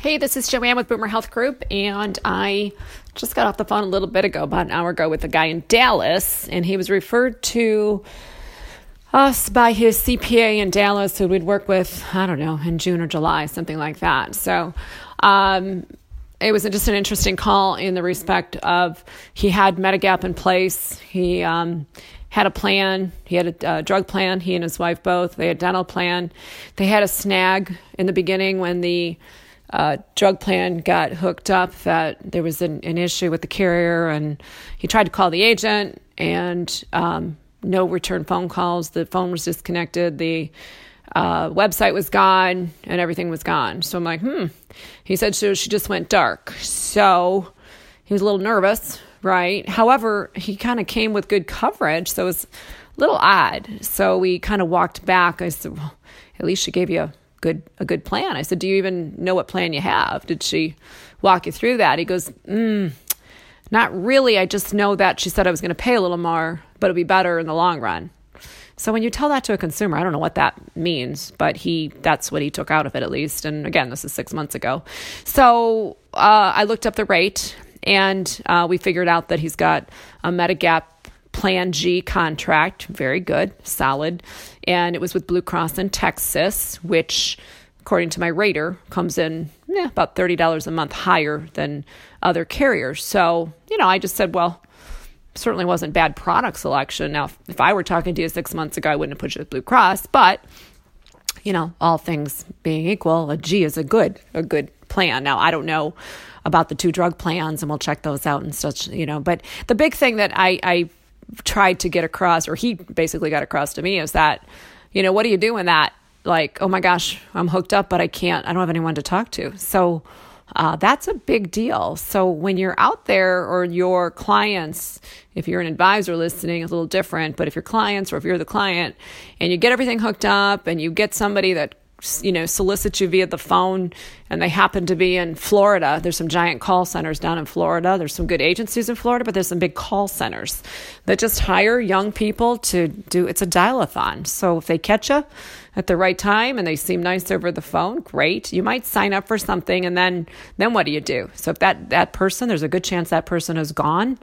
Hey, this is Joanne with Boomer Health Group, and I just got off the phone a little bit ago, about an hour ago, with a guy in Dallas, and he was referred to us by his CPA in Dallas who we'd work with, I don't know, in June or July, something like that. So, um, it was just an interesting call in the respect of he had Medigap in place. He um, had a plan. He had a drug plan. He and his wife both. They had dental plan. They had a snag in the beginning when the uh, drug plan got hooked up that there was an, an, issue with the carrier, and he tried to call the agent, and um, no return phone calls. The phone was disconnected. The uh, website was gone, and everything was gone. So I'm like, hmm. He said so she just went dark. So he was a little nervous, right? However, he kind of came with good coverage, so it was a little odd. So we kind of walked back. I said, well, at least she gave you a good a good plan. I said, "Do you even know what plan you have?" Did she walk you through that? He goes, mm, "Not really. I just know that she said I was going to pay a little more, but it'll be better in the long run." So when you tell that to a consumer, I don't know what that means, but he that's what he took out of it at least. And again, this is six months ago. So uh, I looked up the rate, and uh, we figured out that he's got a Medigap Plan G contract, very good, solid. And it was with Blue Cross in Texas, which, according to my rater, comes in about $30 a month higher than other carriers. So, you know, I just said, well, certainly wasn't bad product selection. Now, if I were talking to you six months ago, I wouldn't have put you with Blue Cross, but you know, all things being equal, a G is a good, a good plan. Now, I don't know about the two drug plans, and we'll check those out and such, you know. But the big thing that I, I tried to get across, or he basically got across to me, is that, you know, what do you do when that, like, oh my gosh, I'm hooked up, but I can't, I don't have anyone to talk to. So uh, that's a big deal. So when you're out there, or your clients, if you're an advisor listening, it's a little different, but if your clients, or if you're the client, and you get everything hooked up, and you get somebody that you know, solicit you via the phone and they happen to be in Florida. There's some giant call centers down in Florida. There's some good agencies in Florida, but there's some big call centers that just hire young people to do it's a dial-a-thon. So if they catch you at the right time and they seem nice over the phone, great. You might sign up for something and then then what do you do? So if that that person, there's a good chance that person is gone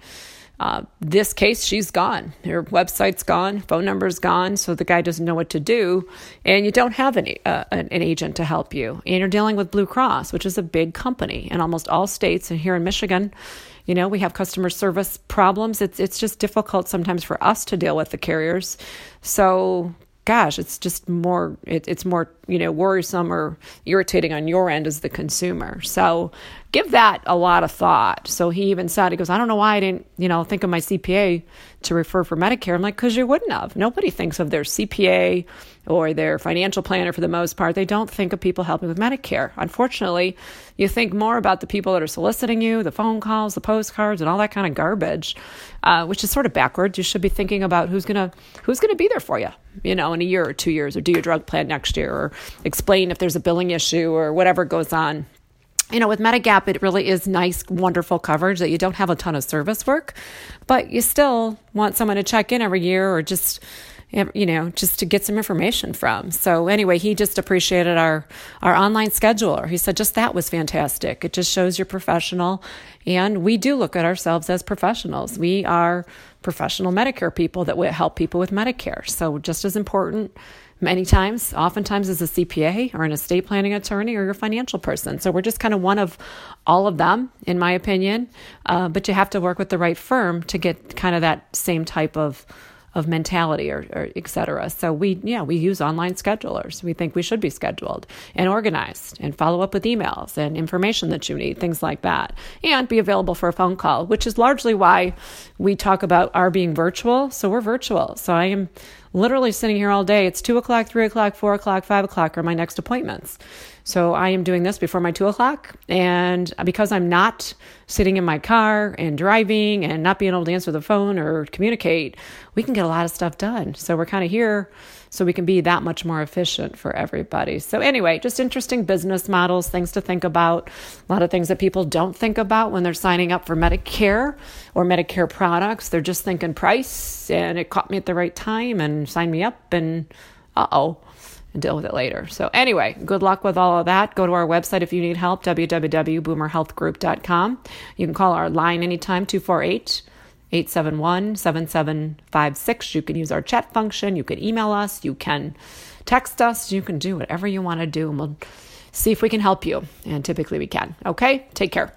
uh, this case, she's gone. Her website's gone, phone number's gone, so the guy doesn't know what to do, and you don't have any, uh, an, an agent to help you. And you're dealing with Blue Cross, which is a big company in almost all states. And here in Michigan, you know, we have customer service problems. It's it's just difficult sometimes for us to deal with the carriers. So gosh, it's just more it, it's more you know worrisome or irritating on your end as the consumer. So give that a lot of thought. So he even said he goes, I don't know why I didn't you know think of my CPA to refer for Medicare. I'm like, because you wouldn't have. Nobody thinks of their CPA or their financial planner for the most part. They don't think of people helping with Medicare. Unfortunately, you think more about the people that are soliciting you, the phone calls, the postcards, and all that kind of garbage, uh, which is sort of backwards. You should be thinking about who's gonna who's gonna be there for you you know, in a year or two years, or do your drug plan next year, or explain if there's a billing issue or whatever goes on. You know, with Medigap, it really is nice, wonderful coverage that you don't have a ton of service work, but you still want someone to check in every year or just you know, just to get some information from. So anyway, he just appreciated our our online scheduler. He said just that was fantastic. It just shows you're professional, and we do look at ourselves as professionals. We are professional Medicare people that help people with Medicare. So just as important many times, oftentimes as a CPA or an estate planning attorney or your financial person. So we're just kind of one of all of them, in my opinion. Uh, but you have to work with the right firm to get kind of that same type of of mentality or, or et cetera. So we, yeah, we use online schedulers. We think we should be scheduled and organized and follow up with emails and information that you need, things like that, and be available for a phone call, which is largely why we talk about our being virtual. So we're virtual. So I am literally sitting here all day. It's two o'clock, three o'clock, four o'clock, five o'clock are my next appointments. So I am doing this before my two o'clock. And because I'm not sitting in my car and driving and not being able to answer the phone or communicate, we can get a lot of stuff done. So we're kind of here so we can be that much more efficient for everybody. So, anyway, just interesting business models, things to think about, a lot of things that people don't think about when they're signing up for Medicare or Medicare products. They're just thinking price, and it caught me at the right time and signed me up, and uh oh and deal with it later. So, anyway, good luck with all of that. Go to our website if you need help, www.boomerhealthgroup.com. You can call our line anytime, 248 871 7756. You can use our chat function. You can email us. You can text us. You can do whatever you want to do, and we'll see if we can help you. And typically we can. Okay? Take care.